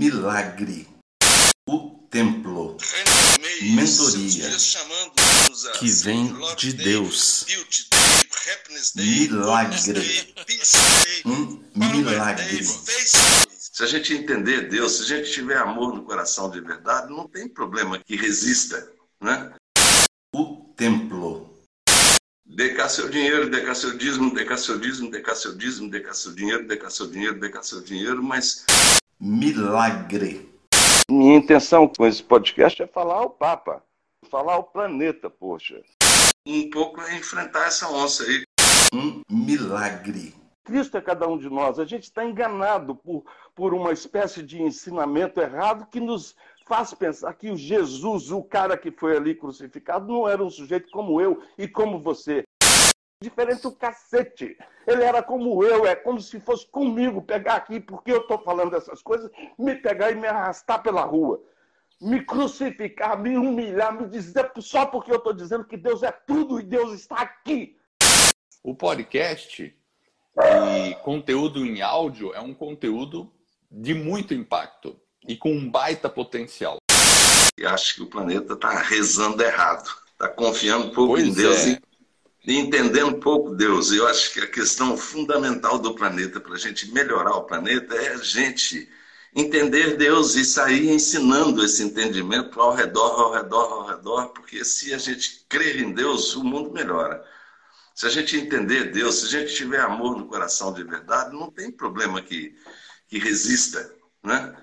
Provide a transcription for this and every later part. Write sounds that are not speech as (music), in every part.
milagre. O templo. Mentoria que vem de Deus. Milagre. Um milagre. Se a gente entender Deus, se a gente tiver amor no coração de verdade, não tem problema que resista, né? O templo. Decar seu dinheiro, decar seu dízimo, decar seu dízimo, decar seu dízimo, decar seu dinheiro, decar seu dinheiro, decar seu dinheiro, mas. Milagre. Minha intenção com esse podcast é falar ao Papa, falar ao planeta, poxa. Um pouco é enfrentar essa onça aí. Um milagre. Cristo é cada um de nós. A gente está enganado por, por uma espécie de ensinamento errado que nos faz pensar que o Jesus, o cara que foi ali crucificado, não era um sujeito como eu e como você. Diferente do cacete. Ele era como eu, é como se fosse comigo pegar aqui, porque eu estou falando dessas coisas, me pegar e me arrastar pela rua. Me crucificar, me humilhar, me dizer só porque eu estou dizendo que Deus é tudo e Deus está aqui. O podcast e conteúdo em áudio é um conteúdo de muito impacto e com um baita potencial. E acho que o planeta está rezando errado, está confiando um pouco Pois em Deus é. e, e entendendo um pouco Deus. Eu acho que a questão fundamental do planeta, para a gente melhorar o planeta, é a gente entender Deus e sair ensinando esse entendimento ao redor, ao redor, ao redor, porque se a gente crer em Deus, o mundo melhora. Se a gente entender Deus, se a gente tiver amor no coração de verdade, não tem problema que, que resista, né?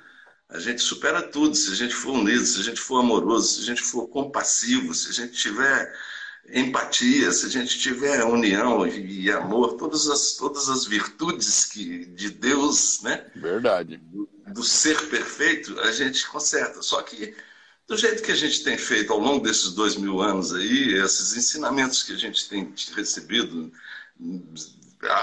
A gente supera tudo se a gente for unido, se a gente for amoroso, se a gente for compassivo, se a gente tiver empatia, se a gente tiver união e, amor, todas as, todas as virtudes que, de Deus, né? Verdade. do, do ser perfeito, a gente conserta. Só que, do jeito que a gente tem feito ao longo desses dois mil anos aí, esses ensinamentos que a gente tem recebido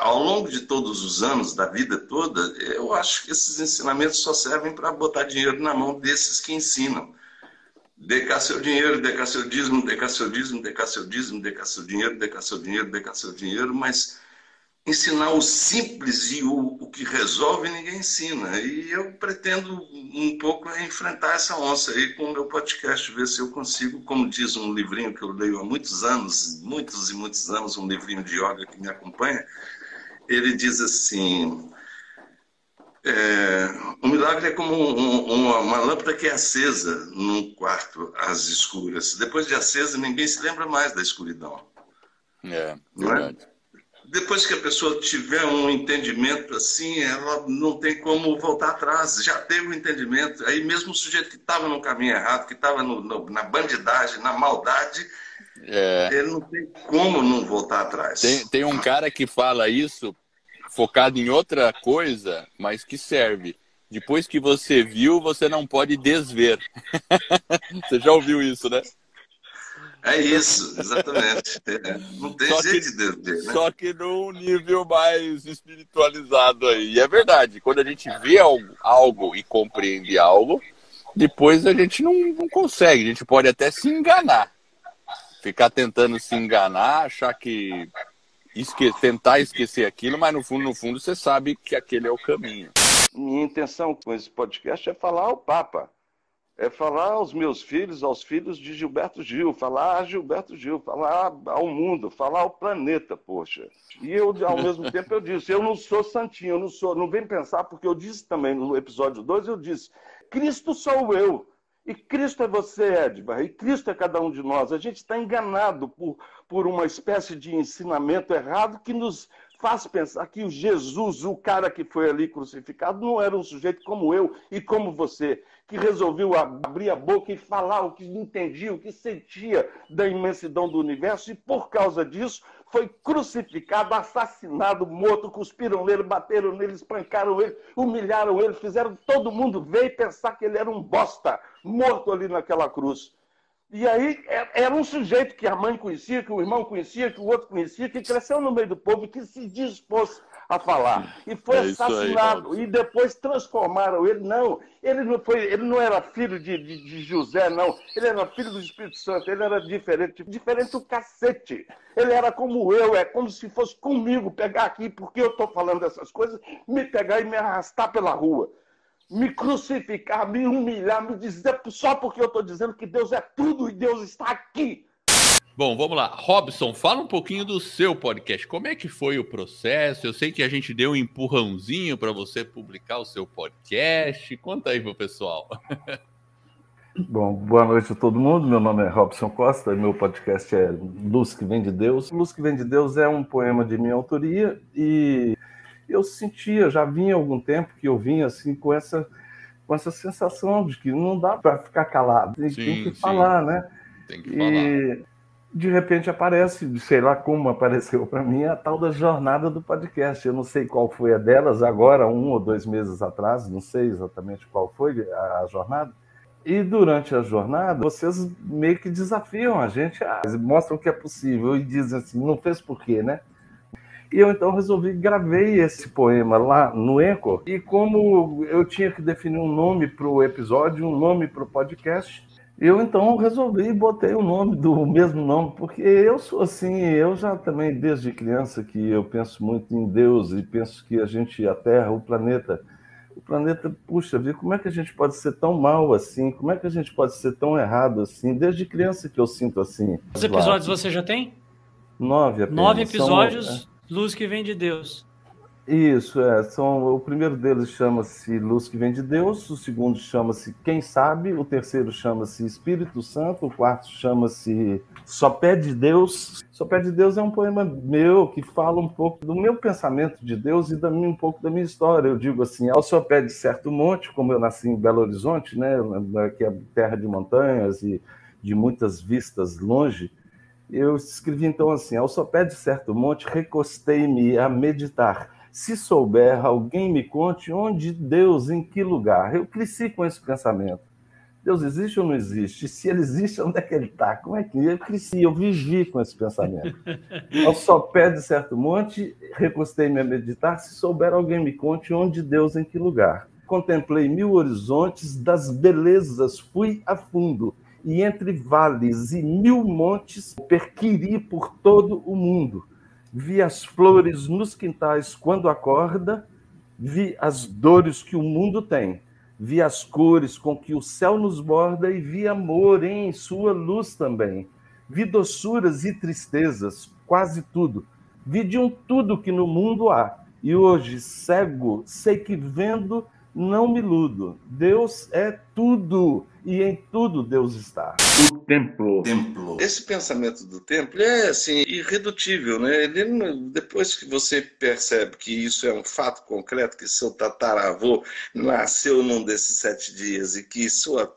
ao longo de todos os anos, da vida toda, eu acho que esses ensinamentos só servem para botar dinheiro na mão desses que ensinam. Decar seu dinheiro, decar seu dízimo, decar seu dízimo, decar seu dízimo, decar seu dinheiro, decar seu dinheiro, decar seu dinheiro, mas ensinar o simples e o, o que resolve ninguém ensina. E eu pretendo um pouco enfrentar essa onça aí com o meu podcast, ver se eu consigo, como diz um livrinho que eu leio há muitos anos, muitos e muitos anos, um livrinho de yoga que me acompanha, ele diz assim. É, o milagre é como um- uma, uma lâmpada que é acesa num quarto às escuras. Depois de acesa, ninguém se lembra mais da escuridão. É, Não é? verdade. Depois que a pessoa tiver um entendimento assim, ela não tem como voltar atrás. Já teve o entendimento. Aí mesmo o sujeito que estava no caminho errado, que estava na bandidagem, na maldade, É, ele não tem como não voltar atrás. tem, tem um cara que fala isso focado em outra coisa, mas que serve. Depois que você viu, você não pode desver. (laughs) você já ouviu isso, né? É isso, exatamente. É, Não tem Só que- jeito de desver, né? Só que num nível mais espiritualizado aí. E é verdade, quando a gente vê algo, algo e compreende algo, depois a gente não, não consegue. A gente pode até se enganar. Ficar tentando se enganar, achar que. Esque tentar esquecer aquilo, mas no fundo, no fundo, você sabe que aquele é o caminho. Minha intenção com esse podcast é falar ao Papa. É falar aos meus filhos, aos filhos de Gilberto Gil, falar a Gilberto Gil, falar ao mundo, falar ao planeta, poxa. E eu, ao mesmo tempo, eu disse, eu não sou santinho, eu não sou, não vem pensar, porque eu disse também no episódio 2, eu disse, Cristo sou eu. E Cristo é você, Edmar, e Cristo é cada um de nós. A gente está enganado por, por uma espécie de ensinamento errado que nos faz pensar que o Jesus, o cara que foi ali crucificado, não era um sujeito como eu e como você, que resolveu abrir a boca e falar o que entendia, o que sentia da imensidão do universo, e por causa disso foi crucificado, assassinado, morto, cuspiram nele, bateram nele, espancaram ele, humilharam ele, fizeram todo mundo ver e pensar que ele era um bosta, morto ali naquela cruz. E aí é- era um sujeito que a mãe conhecia, que o irmão conhecia, que o outro conhecia, que cresceu no meio do povo, que se dispôs a falar. E foi É aí, assassinado. Robson. e depois transformaram ele. Não, ele não, foi, ele não era filho de, de- de José, não. Ele era filho do Espírito Santo. Ele era diferente. Diferente do cacete. Ele era como eu, é como se fosse comigo pegar aqui, porque eu estou falando dessas coisas, me pegar e me arrastar pela rua. me crucificar, me humilhar, me dizer só porque eu estou dizendo que Deus é tudo e Deus está aqui. Bom, vamos lá. Robson, fala um pouquinho do seu podcast. Como é que foi o processo? Eu sei que a gente deu um empurrãozinho para você publicar o seu podcast. Conta aí pro pessoal. (laughs) Bom, boa noite a todo mundo. Meu nome é Robson Costa e meu podcast é Luz que Vem de Deus. Luz que Vem de Deus é um poema de minha autoria e eu sentia, já vinha algum tempo que eu vinha assim com essa, com essa sensação de que não dá para ficar calado, tem, sim, tem que sim. falar, né? Tem que e, falar. De repente aparece, sei lá como apareceu para mim, a tal da jornada do podcast. Eu não sei qual foi a delas agora, um ou dois meses atrás, não sei exatamente qual foi a jornada. E durante a jornada, vocês meio que desafiam a gente, mostram que é possível e dizem assim, não fez por quê, né? E eu então resolvi, gravei esse poema lá no Anchor. E como eu tinha que definir um nome para o episódio, um nome para o podcast, eu então resolvi e botei o nome do mesmo nome, porque eu sou assim, eu já também desde criança que eu penso muito em Deus e penso que a gente, a Terra, o planeta, o planeta, puxa, ver como é que a gente pode ser tão mal assim? Como é que a gente pode ser tão errado assim? Desde criança que eu sinto assim. Quantos episódios você já tem? Nove apenas. Nove episódios. São, é Luz que vem de Deus. Isso, é. São, o primeiro deles chama-se Luz que vem de Deus, o segundo chama-se Quem Sabe, o terceiro chama-se Espírito Santo, o quarto chama-se Só Pé de Deus. Só Pé de Deus é um poema meu que fala um pouco do meu pensamento de Deus e da minha, um pouco da minha história. Eu digo assim, ao só pé de certo monte, como eu nasci em Belo Horizonte, né, que é terra de montanhas e de muitas vistas longe, eu escrevi então assim: ao sopé de certo monte, recostei-me a meditar. Se souber, alguém me conte onde Deus, em que lugar. Eu cresci com esse pensamento. Deus existe ou não existe? Se ele existe, onde é que ele está? Como é que eu cresci? Eu vivi com esse pensamento. (laughs) Ao sopé de certo monte, recostei-me a meditar. Se souber, alguém me conte onde Deus, em que lugar. Contemplei mil horizontes, das belezas fui a fundo e entre vales e mil montes perquiri por todo o mundo. Vi as flores nos quintais quando acorda, vi as dores que o mundo tem, vi as cores com que o céu nos borda e vi amor em sua luz também. Vi doçuras e tristezas, quase tudo. Vi de um tudo que no mundo há. E hoje, cego, sei que vendo não me iludo. Deus é tudo e em tudo Deus está. O templo. templo. Esse pensamento do templo é assim irredutível, né? Ele, depois que você percebe que isso é um fato concreto, que seu tataravô nasceu num desses sete dias e que sua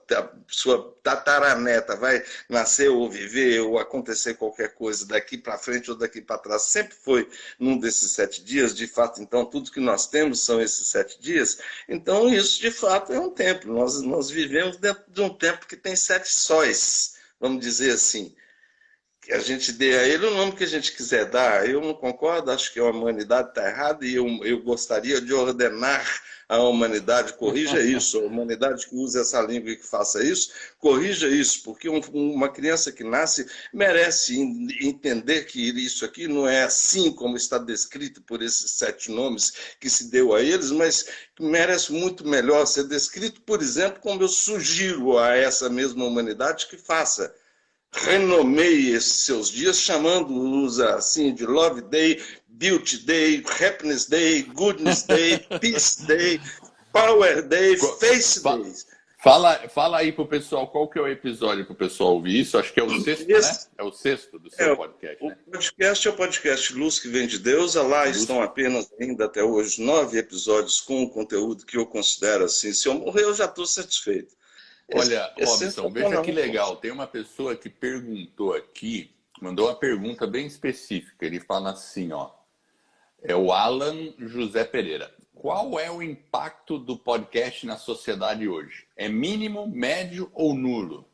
sua tataraneta vai nascer ou viver ou acontecer qualquer coisa daqui para frente ou daqui para trás, sempre foi num desses sete dias. De fato, então tudo que nós temos são esses sete dias. Então isso de fato é um templo. Nós nós vivemos dentro de um tempo que tem sete sóis, vamos dizer assim. Que a gente dê a ele o nome que a gente quiser dar. Eu não concordo, acho que a humanidade está errada e eu, eu gostaria de ordenar a humanidade, corrija (laughs) isso, a humanidade que usa essa língua e que faça isso, corrija isso, porque um, uma criança que nasce merece entender que isso aqui não é assim como está descrito por esses sete nomes que se deu a eles, mas merece muito melhor ser descrito, por exemplo, como eu sugiro a essa mesma humanidade que faça renomeie esses seus dias, chamando-os assim de Love Day, Beauty Day, Happiness Day, Goodness Day, (laughs) Peace Day, Power Day, Face Day. Fala, fala aí pro pessoal qual que é o episódio para o pessoal ouvir isso. Acho que é o sexto, Esse, né? É o sexto do seu é, podcast. O né? podcast é o podcast Luz que Vem de Deus. Lá Luz. estão apenas ainda até hoje nove episódios com o conteúdo que eu considero assim. Se eu morrer, eu já estou satisfeito. Olha, é Robson, veja que legal. Tem uma pessoa que perguntou aqui, mandou uma pergunta bem específica. Ele fala assim, ó. É o Alan José Pereira. Qual é o impacto do podcast na sociedade hoje? É mínimo, médio ou nulo?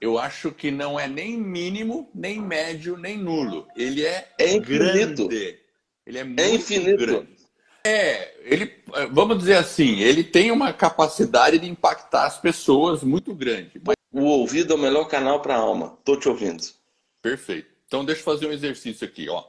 Eu acho que não é nem mínimo, nem médio, nem nulo. Ele é, é infinito. grande. Ele é, é muito é infinito. grande. É, ele, vamos dizer assim, ele tem uma capacidade de impactar as pessoas muito grande. Mas... O ouvido é o melhor canal para a alma. Tô te ouvindo. Perfeito. Então deixa eu fazer um exercício aqui, ó.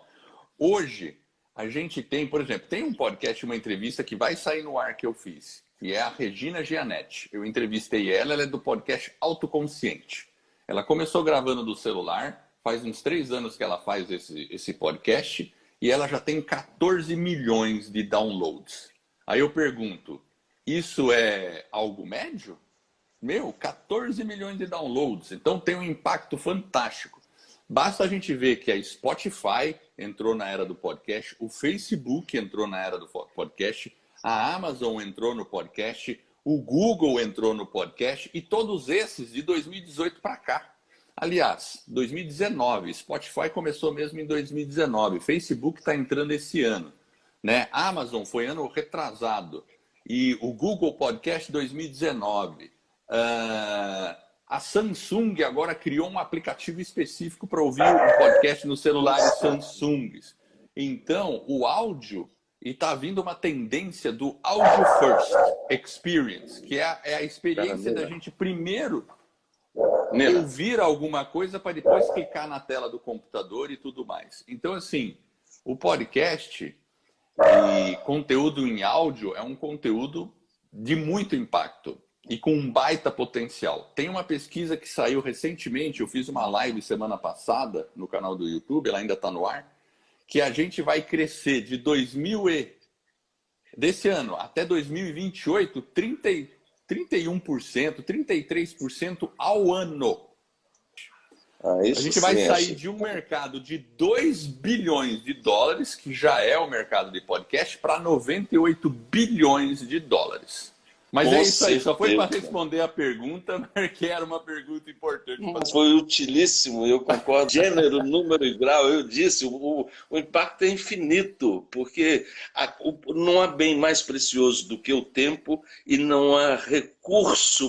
Hoje a gente tem, por exemplo, tem um podcast, uma entrevista que vai sair no ar que eu fiz. e é a Regina Gianetti. Eu entrevistei ela, ela é do podcast Autoconsciente. Ela começou gravando do celular, faz uns três anos que ela faz esse, esse podcast e ela já tem 14 milhões de downloads. Aí eu pergunto, isso é algo médio? Meu, 14 milhões de downloads, então tem um impacto fantástico. Basta a gente ver que a Spotify entrou na era do podcast, o Facebook entrou na era do podcast, a Amazon entrou no podcast, o Google entrou no podcast e todos esses de 2018 para cá. Aliás, 2019, Spotify começou mesmo em 2019, Facebook está entrando esse ano, né? Amazon foi ano retrasado e o Google Podcast 2019. Uh, a Samsung agora criou um aplicativo específico para ouvir o podcast nos celulares Samsungs. Então, o áudio e está vindo uma tendência do audio first experience, que é a, é a experiência da gente primeiro ouvir alguma coisa para depois clicar na tela do computador e tudo mais. Então, assim, o podcast e conteúdo em áudio é um conteúdo de muito impacto e com um baita potencial. Tem uma pesquisa que saiu recentemente, eu fiz uma live semana passada no canal do YouTube, ela ainda está no ar, que a gente vai crescer de 2000 e desse ano até 2028 30, 31%, 33% ao ano. Ah, a gente vai sair de um mercado de 2 bilhões de dólares, que já é o mercado de podcast, para 98 bilhões de dólares. Mas Com é isso aí, só foi para responder a pergunta, (laughs) porque era uma pergunta importante. Mas foi utilíssimo, eu concordo. (laughs) Gênero, número e grau, eu disse, o, o impacto é infinito, porque a, o, não há bem mais precioso do que o tempo e não há recurso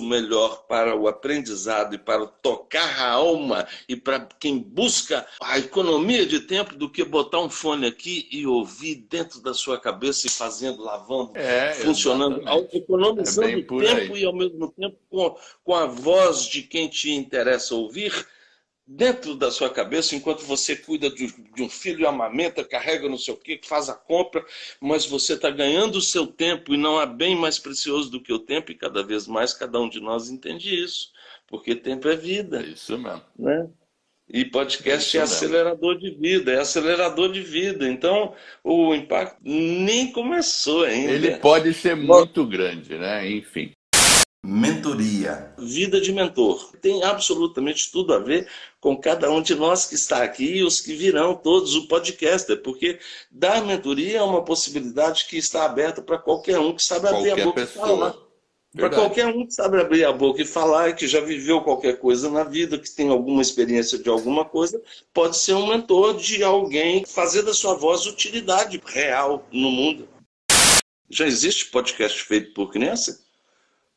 melhor para o aprendizado e para tocar a alma e para quem busca a economia de tempo do que botar um fone aqui e ouvir dentro da sua cabeça e fazendo, lavando, é, funcionando, economizando usando é tempo aí. e ao mesmo tempo com, com a voz de quem te interessa ouvir dentro da sua cabeça, enquanto você cuida de, um filho, amamenta, carrega não sei o que, faz a compra, mas você está ganhando o seu tempo e não há bem mais precioso do que o tempo e cada vez mais cada um de nós entende isso, porque tempo é vida. É isso mesmo. Né? E podcast é, é acelerador de vida, é acelerador de vida. Então, o impacto nem começou ainda. Ele pode ser muito grande, né? Enfim. Mentoria. Vida de mentor. Tem absolutamente tudo a ver com cada um de nós que está aqui e os que virão todos o podcaster, porque dar mentoria é uma possibilidade que está aberta para qualquer um que sabe abrir a boca pessoa. e falar. Para qualquer um que sabe abrir a boca e falar, que já viveu qualquer coisa na vida, que tem alguma experiência de alguma coisa, pode ser um mentor de alguém, fazer da sua voz utilidade real no mundo. Já existe podcast feito por criança?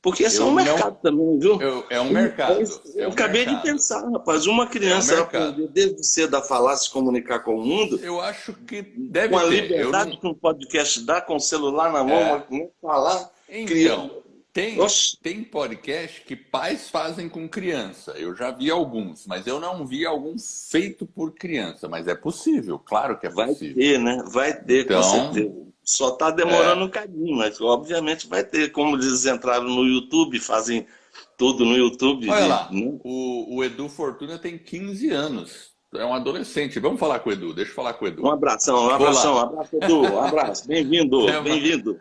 Porque esse eu é um mercado não... também, viu? Eu, é um mercado. Eu, eu é um acabei mercado. de pensar, rapaz. Uma criança é um aprender desde cedo a falar, se comunicar com o mundo. Eu acho que deve com ter. Com a liberdade não... que um podcast dá, com o celular na mão, é. falar. Então, criando tem, tem podcast que pais fazem com criança. Eu já vi alguns, mas eu não vi algum feito por criança. Mas é possível, claro que é possível. Vai ter, né? Vai ter, então, com certeza. Só está demorando é... um cadinho, mas obviamente vai ter. Como eles entraram no YouTube, fazem tudo no YouTube. Olha lá, né? o, o Edu Fortuna tem 15 anos. É um adolescente. Vamos falar com o Edu. Deixa eu falar com o Edu. Um abração, um abração, um abraço, Edu. Um abraço. Bem-vindo, (laughs) bem-vindo.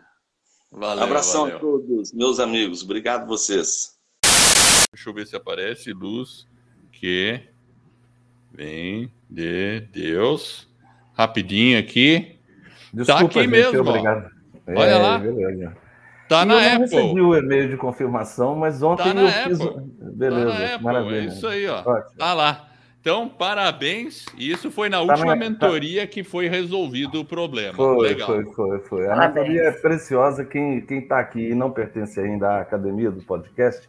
Valeu, Abração valeu. a todos, meus amigos. Obrigado vocês. Deixa eu ver se aparece luz que vem de Deus. Rapidinho aqui. Desculpa, tá aqui gente, mesmo. Obrigado. Olha é, lá. Beleza. Tá na eu Apple. Eu recebi o e-mail de confirmação, mas ontem tá eu Apple. fiz. Beleza, tá é maravilha. É isso aí, ó. Ótimo. Tá lá. Então, parabéns. Isso foi na tá última na... mentoria que foi resolvido o problema. Foi, Legal. foi, foi, foi. A parabéns. mentoria é preciosa. Quem está aqui e não pertence ainda à academia do podcast,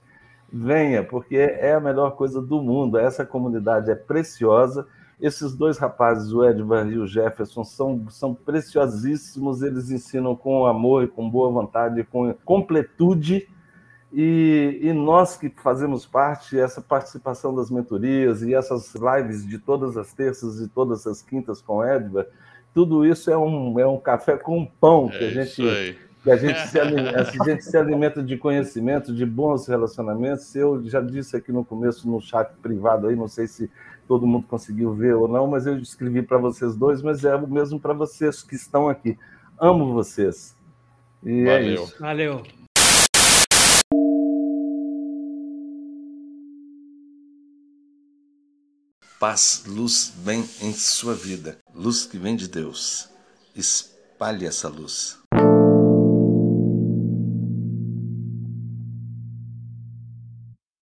venha, porque é a melhor coisa do mundo. Essa comunidade é preciosa. Esses dois rapazes, o Edvan e o Jefferson, são, são preciosíssimos. Eles ensinam com amor e com boa vontade, com completude e, e, nós que fazemos parte, essa participação das mentorias e essas lives de todas as terças e todas as quintas com Edva, tudo isso é um, é um café com pão que é a gente que a gente, se alimenta, a gente se alimenta de conhecimento, de bons relacionamentos. Eu já disse aqui no começo, no chat privado aí, não sei se todo mundo conseguiu ver ou não, mas eu escrevi para vocês dois, mas é o mesmo para vocês que estão aqui. Amo vocês. E é Valeu. é isso. Valeu. Paz, luz vem em sua vida. Luz que vem de Deus. Espalhe essa luz.